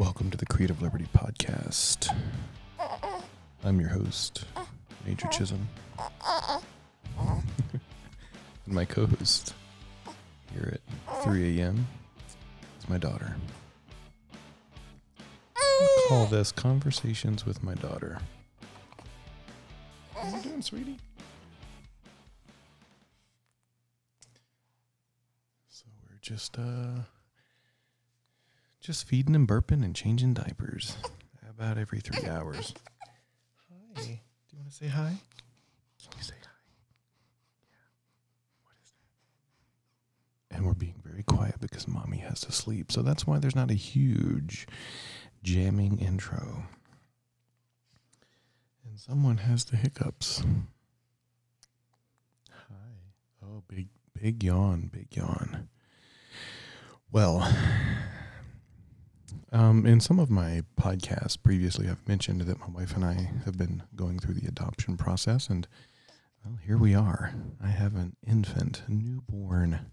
Welcome to the Creative Liberty Podcast. I'm your host, Major Chisholm. and my co host here at 3 a.m. is my daughter. We'll call this Conversations with My Daughter. How you doing, sweetie? So we're just uh just feeding and burping and changing diapers about every three hours. Hi. Do you want to say hi? Can you say hi? Yeah. What is that? And we're being very quiet because mommy has to sleep. So that's why there's not a huge jamming intro. And someone has the hiccups. Hi. Oh, big, big yawn, big yawn. Well, um, in some of my podcasts previously, I've mentioned that my wife and I have been going through the adoption process, and well, here we are. I have an infant, a newborn.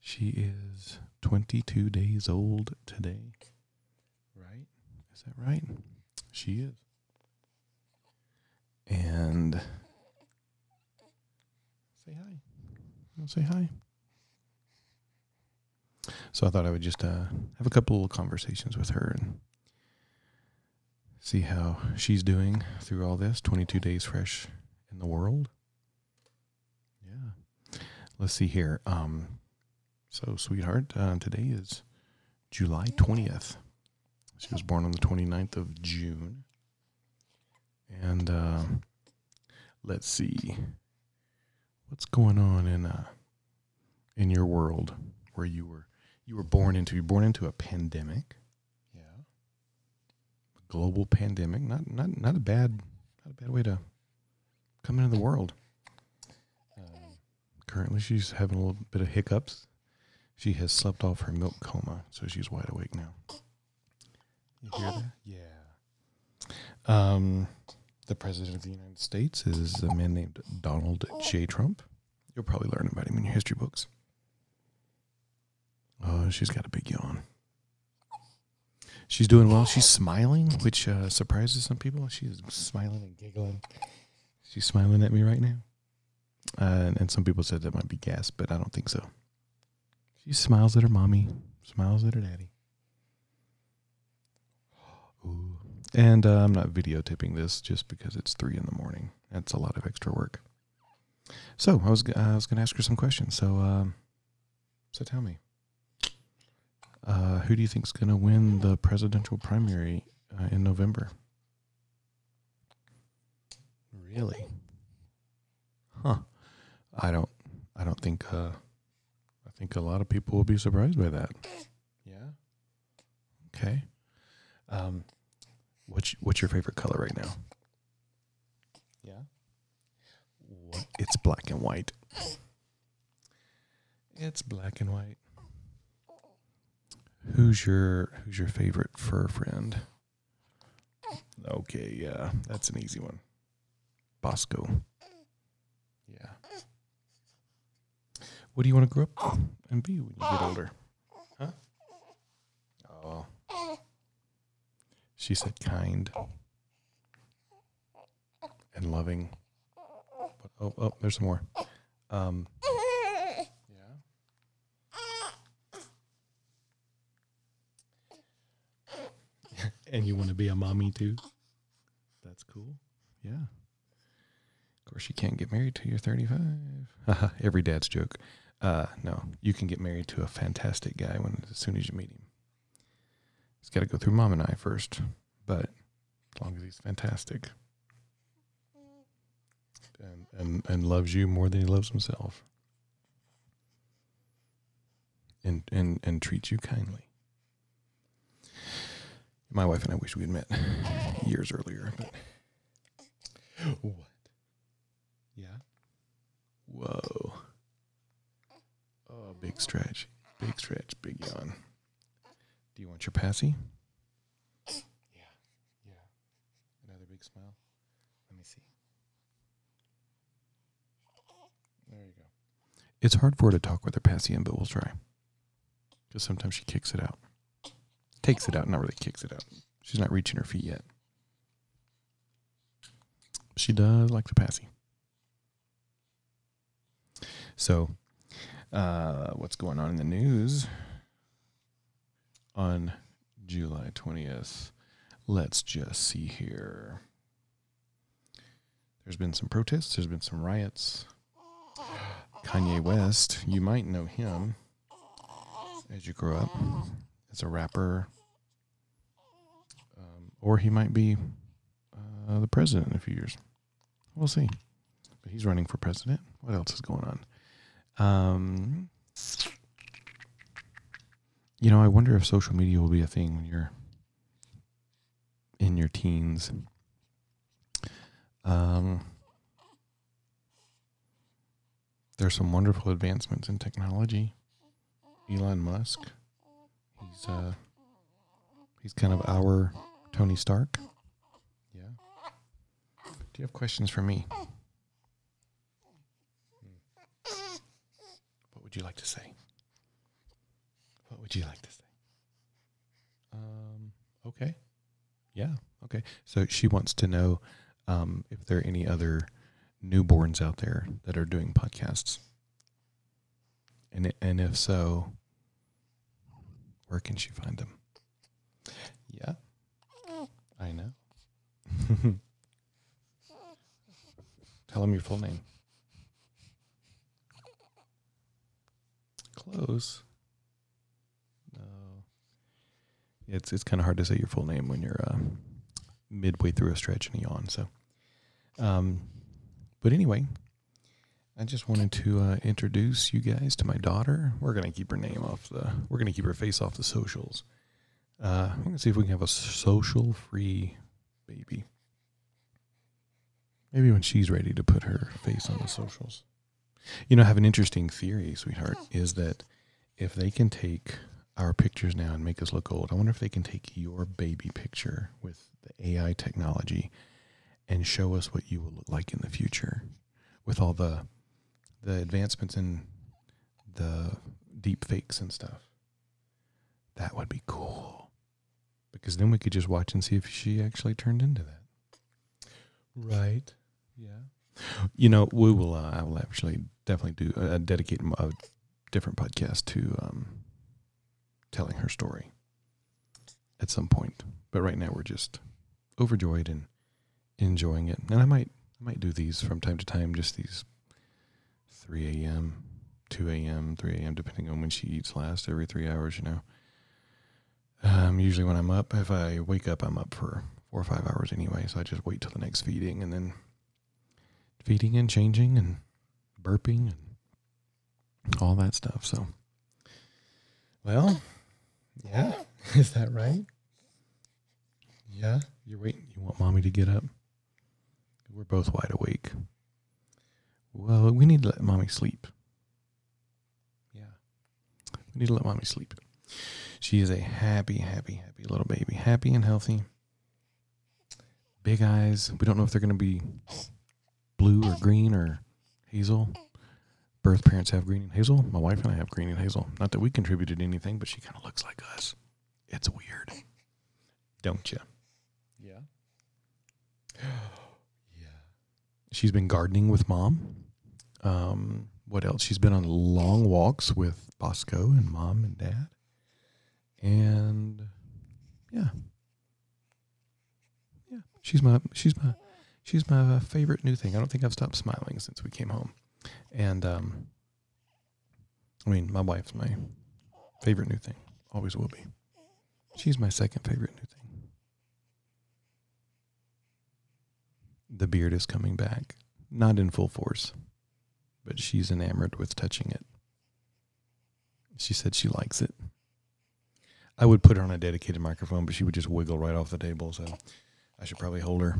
She is 22 days old today. Right? Is that right? She is. And say hi. I'll say hi. So I thought I would just uh, have a couple of conversations with her and see how she's doing through all this. 22 days fresh in the world. Yeah. Let's see here. Um, so, sweetheart, uh, today is July 20th. She was born on the 29th of June. And uh, let's see. What's going on in uh, in your world where you were you were born into. You're born into a pandemic. Yeah. A global pandemic. Not not not a bad not a bad way to come into the world. Um, currently, she's having a little bit of hiccups. She has slept off her milk coma, so she's wide awake now. You hear that? Yeah. Um, the president of the United States is a man named Donald J. Trump. You'll probably learn about him in your history books. Oh, she's got a big yawn. She's doing well. She's smiling, which uh, surprises some people. She's smiling and giggling. She's smiling at me right now. Uh, and some people said that might be gas, but I don't think so. She smiles at her mommy, smiles at her daddy. Ooh. And uh, I'm not videotaping this just because it's three in the morning. That's a lot of extra work. So I was I was going to ask her some questions. So um, so tell me, uh, who do you think is going to win the presidential primary uh, in November? Really? Huh. I don't. I don't think. Uh, I think a lot of people will be surprised by that. Yeah. Okay. Um, what's what's your favorite color right now? Yeah. What? It's black and white. It's black and white. Who's your who's your favorite fur friend? Okay, yeah, that's an easy one. Bosco. Yeah. What do you want to grow up and be when you get older? Huh? Oh. She said kind and loving. Oh, oh, there's some more. Um, and you want to be a mommy too. That's cool. Yeah. Of course, you can't get married till you're 35. Every dad's joke. Uh, no, you can get married to a fantastic guy when as soon as you meet him. He's got to go through mom and I first, but as long as he's fantastic and, and, and loves you more than he loves himself and, and, and treats you kindly. My wife and I wish we had met years earlier. But what? Yeah. Whoa. Oh, big stretch, big stretch, big yawn. Do you want your passy? Yeah, yeah. Another big smile. Let me see. There you go. It's hard for her to talk with her passy in, but we'll try. Because sometimes she kicks it out. Takes it out, not really kicks it out. She's not reaching her feet yet. She does like the passy. So, uh, what's going on in the news on July 20th? Let's just see here. There's been some protests, there's been some riots. Kanye West, you might know him as you grow up as a rapper, or he might be uh, the president in a few years. We'll see. But he's running for president. What else is going on? Um, you know, I wonder if social media will be a thing when you're in your teens. Um, there's some wonderful advancements in technology. Elon Musk, he's uh, he's kind of our Tony Stark. Yeah. Do you have questions for me? What would you like to say? What would you like to say? Um, okay. Yeah. Okay. So she wants to know um, if there are any other newborns out there that are doing podcasts, and and if so, where can she find them? Yeah, I know. Tell him your full name. Close. No. It's it's kind of hard to say your full name when you're uh, midway through a stretch and a yawn. So, um, but anyway, I just wanted to uh, introduce you guys to my daughter. We're gonna keep her name off the. We're gonna keep her face off the socials. Uh, gonna see if we can have a social-free baby. Maybe when she's ready to put her face on the socials. You know, I have an interesting theory, sweetheart, is that if they can take our pictures now and make us look old, I wonder if they can take your baby picture with the AI technology and show us what you will look like in the future with all the the advancements in the deep fakes and stuff. That would be cool. Because then we could just watch and see if she actually turned into that. Right. Yeah. You know, we will. Uh, I will actually definitely do uh, dedicate a different podcast to um, telling her story at some point. But right now, we're just overjoyed and enjoying it. And I might, I might do these from time to time. Just these 3 a.m., 2 a.m., 3 a.m., depending on when she eats last. Every three hours, you know. Um, usually when I'm up, if I wake up, I'm up for four or five hours anyway. So I just wait till the next feeding and then feeding and changing and burping and all that stuff. So, well, yeah, is that right? Yeah, you're waiting. You want mommy to get up? We're both wide awake. Well, we need to let mommy sleep. Yeah, we need to let mommy sleep. She is a happy, happy, happy little baby. Happy and healthy. Big eyes. We don't know if they're going to be blue or green or hazel. Birth parents have green and hazel. My wife and I have green and hazel. Not that we contributed anything, but she kind of looks like us. It's weird. Don't you? Yeah. yeah. She's been gardening with mom. Um, what else? She's been on long walks with Bosco and mom and dad. And yeah. Yeah. She's my she's my she's my favorite new thing. I don't think I've stopped smiling since we came home. And um I mean, my wife's my favorite new thing. Always will be. She's my second favorite new thing. The beard is coming back, not in full force, but she's enamored with touching it. She said she likes it. I would put her on a dedicated microphone, but she would just wiggle right off the table. So I should probably hold her.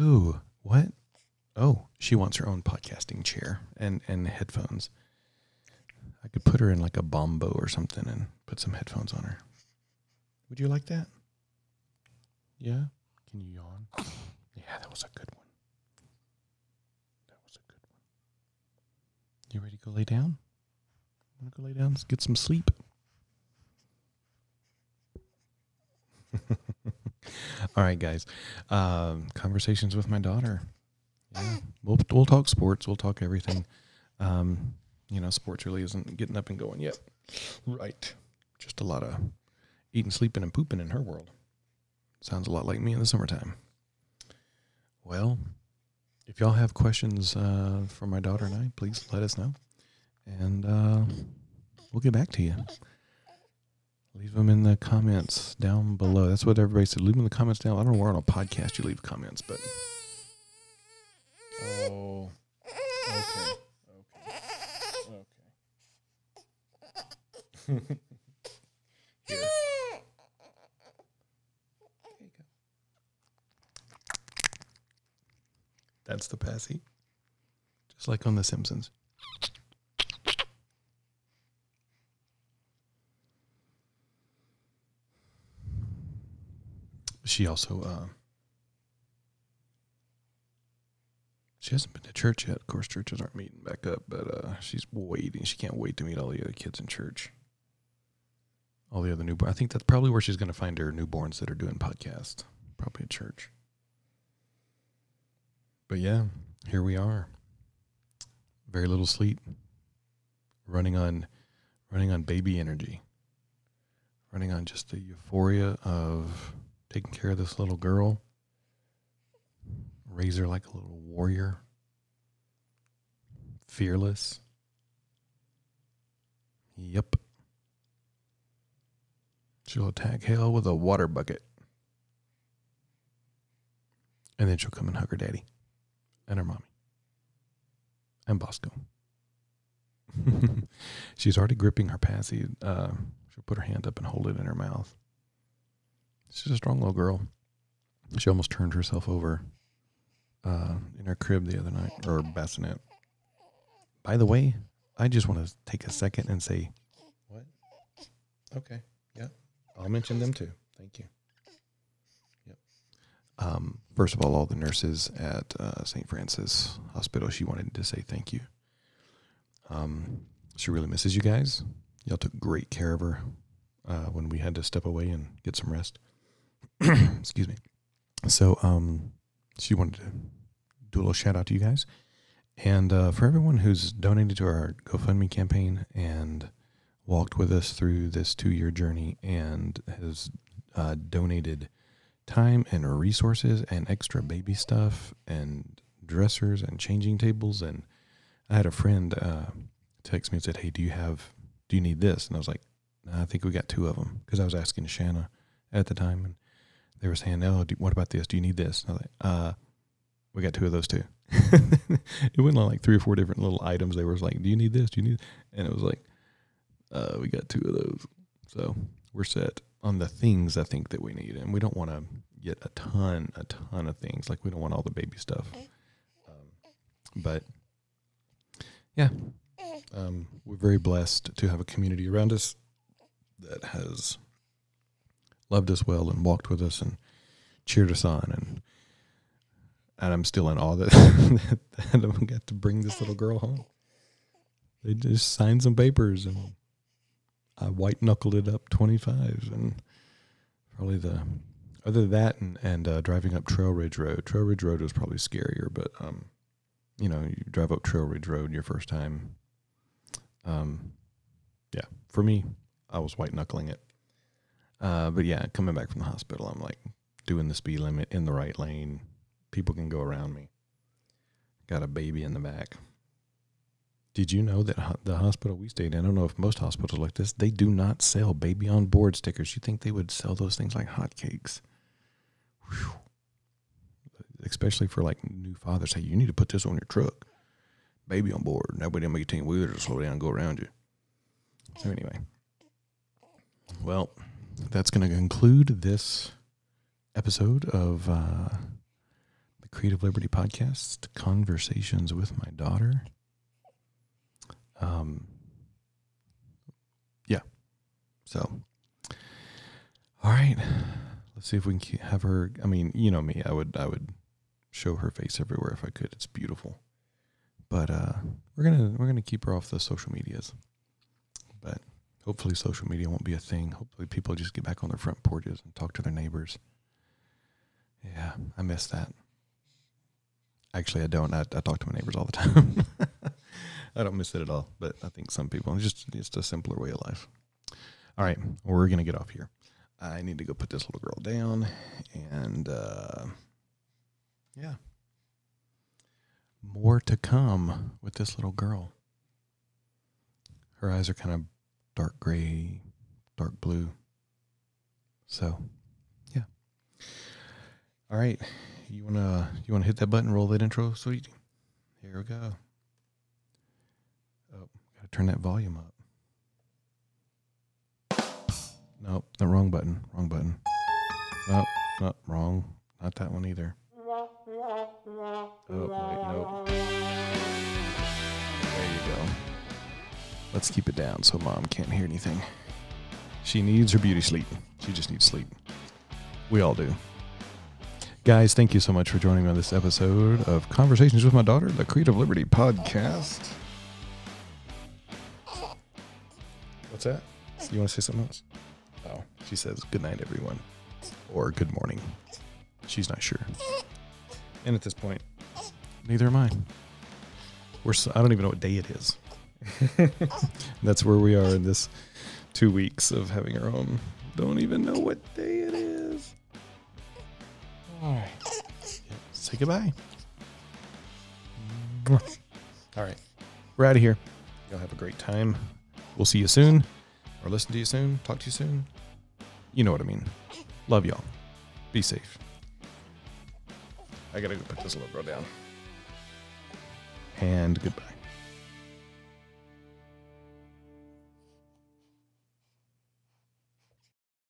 Ooh, what? Oh, she wants her own podcasting chair and, and headphones. I could put her in like a Bumbo or something and put some headphones on her. Would you like that? Yeah? Can you yawn? Yeah, that was a good one. That was a good one. You ready to go lay down? Want to go lay down? Let's get some sleep. All right, guys. Um, conversations with my daughter. Yeah, we'll we'll talk sports. We'll talk everything. Um, you know, sports really isn't getting up and going yet. Right. Just a lot of eating, sleeping, and pooping in her world. Sounds a lot like me in the summertime. Well, if y'all have questions uh, for my daughter and I, please let us know, and uh, we'll get back to you. Leave them in the comments down below. That's what everybody said. Leave them in the comments down. I don't know where on a podcast you leave comments, but. Oh. Okay. Okay. Okay. Here. That's the passy. Just like on The Simpsons. She also uh, she hasn't been to church yet. Of course, churches aren't meeting back up, but uh, she's waiting. She can't wait to meet all the other kids in church. All the other newborn. I think that's probably where she's going to find her newborns that are doing podcasts. Probably at church. But yeah, here we are. Very little sleep. Running on running on baby energy. Running on just the euphoria of taking care of this little girl. Raise her like a little warrior. Fearless. Yep. She'll attack hell with a water bucket. And then she'll come and hug her daddy and her mommy and Bosco. She's already gripping her passy. Uh, she'll put her hand up and hold it in her mouth. She's a strong little girl. She almost turned herself over uh, in her crib the other night, or bassinet. By the way, I just want to take a second and say, what? Okay, yeah, I'll mention them too. Thank you. Yep. Um, first of all, all the nurses at uh, St. Francis Hospital, she wanted to say thank you. Um, she really misses you guys. Y'all took great care of her uh, when we had to step away and get some rest. Excuse me. So, um, she wanted to do a little shout out to you guys. And uh, for everyone who's donated to our GoFundMe campaign and walked with us through this two year journey and has uh, donated time and resources and extra baby stuff and dressers and changing tables. And I had a friend uh, text me and said, Hey, do you have, do you need this? And I was like, I think we got two of them because I was asking Shana at the time. And they were saying, "Oh, do, what about this? Do you need this?" And I was like, "Uh, we got two of those too." it went on like three or four different little items. They were like, "Do you need this? Do you need?" And it was like, uh, "We got two of those." So we're set on the things I think that we need, and we don't want to get a ton, a ton of things. Like we don't want all the baby stuff, um, but yeah, um, we're very blessed to have a community around us that has loved us well and walked with us and cheered us on and and I'm still in awe that that I got to bring this little girl home. They just signed some papers and I white knuckled it up 25 and probably the other than that and and uh, driving up Trail Ridge Road. Trail Ridge Road was probably scarier, but um, you know, you drive up Trail Ridge Road your first time. Um, yeah, for me, I was white knuckling it. Uh, but yeah, coming back from the hospital, I'm like doing the speed limit in the right lane. People can go around me. Got a baby in the back. Did you know that the hospital we stayed in, I don't know if most hospitals like this, they do not sell baby on board stickers. You think they would sell those things like hotcakes? Whew. Especially for like new fathers. Hey, you need to put this on your truck. Baby on board. Nobody make 18 wheelers to slow down and go around you. So anyway. Well, that's going to conclude this episode of uh, the Creative Liberty Podcast Conversations with My Daughter. Um, yeah. So, all right. Let's see if we can have her. I mean, you know me. I would. I would show her face everywhere if I could. It's beautiful. But uh, we're gonna we're gonna keep her off the social medias. But Hopefully, social media won't be a thing. Hopefully, people just get back on their front porches and talk to their neighbors. Yeah, I miss that. Actually, I don't. I, I talk to my neighbors all the time. I don't miss it at all, but I think some people just just a simpler way of life. All right, we're gonna get off here. I need to go put this little girl down, and uh, yeah, more to come with this little girl. Her eyes are kind of dark gray, dark blue. So, yeah. All right, you wanna you wanna hit that button, roll that intro, sweet. Here we go. Oh, gotta turn that volume up. Nope, the wrong button. Wrong button. Nope, nope, wrong. Not that one either. Oh, wait, nope. There you go. Let's keep it down so mom can't hear anything. She needs her beauty sleep. She just needs sleep. We all do. Guys, thank you so much for joining me on this episode of Conversations with My Daughter, the Creative Liberty podcast. What's that? You want to say something else? Oh, she says good night, everyone, or good morning. She's not sure. And at this point, neither am I. We're so, I don't even know what day it is. That's where we are in this two weeks of having our own. Don't even know what day it is. All right. Say goodbye. All right. We're out of here. Y'all have a great time. We'll see you soon, or listen to you soon, talk to you soon. You know what I mean. Love y'all. Be safe. I gotta go put this little girl down. And goodbye.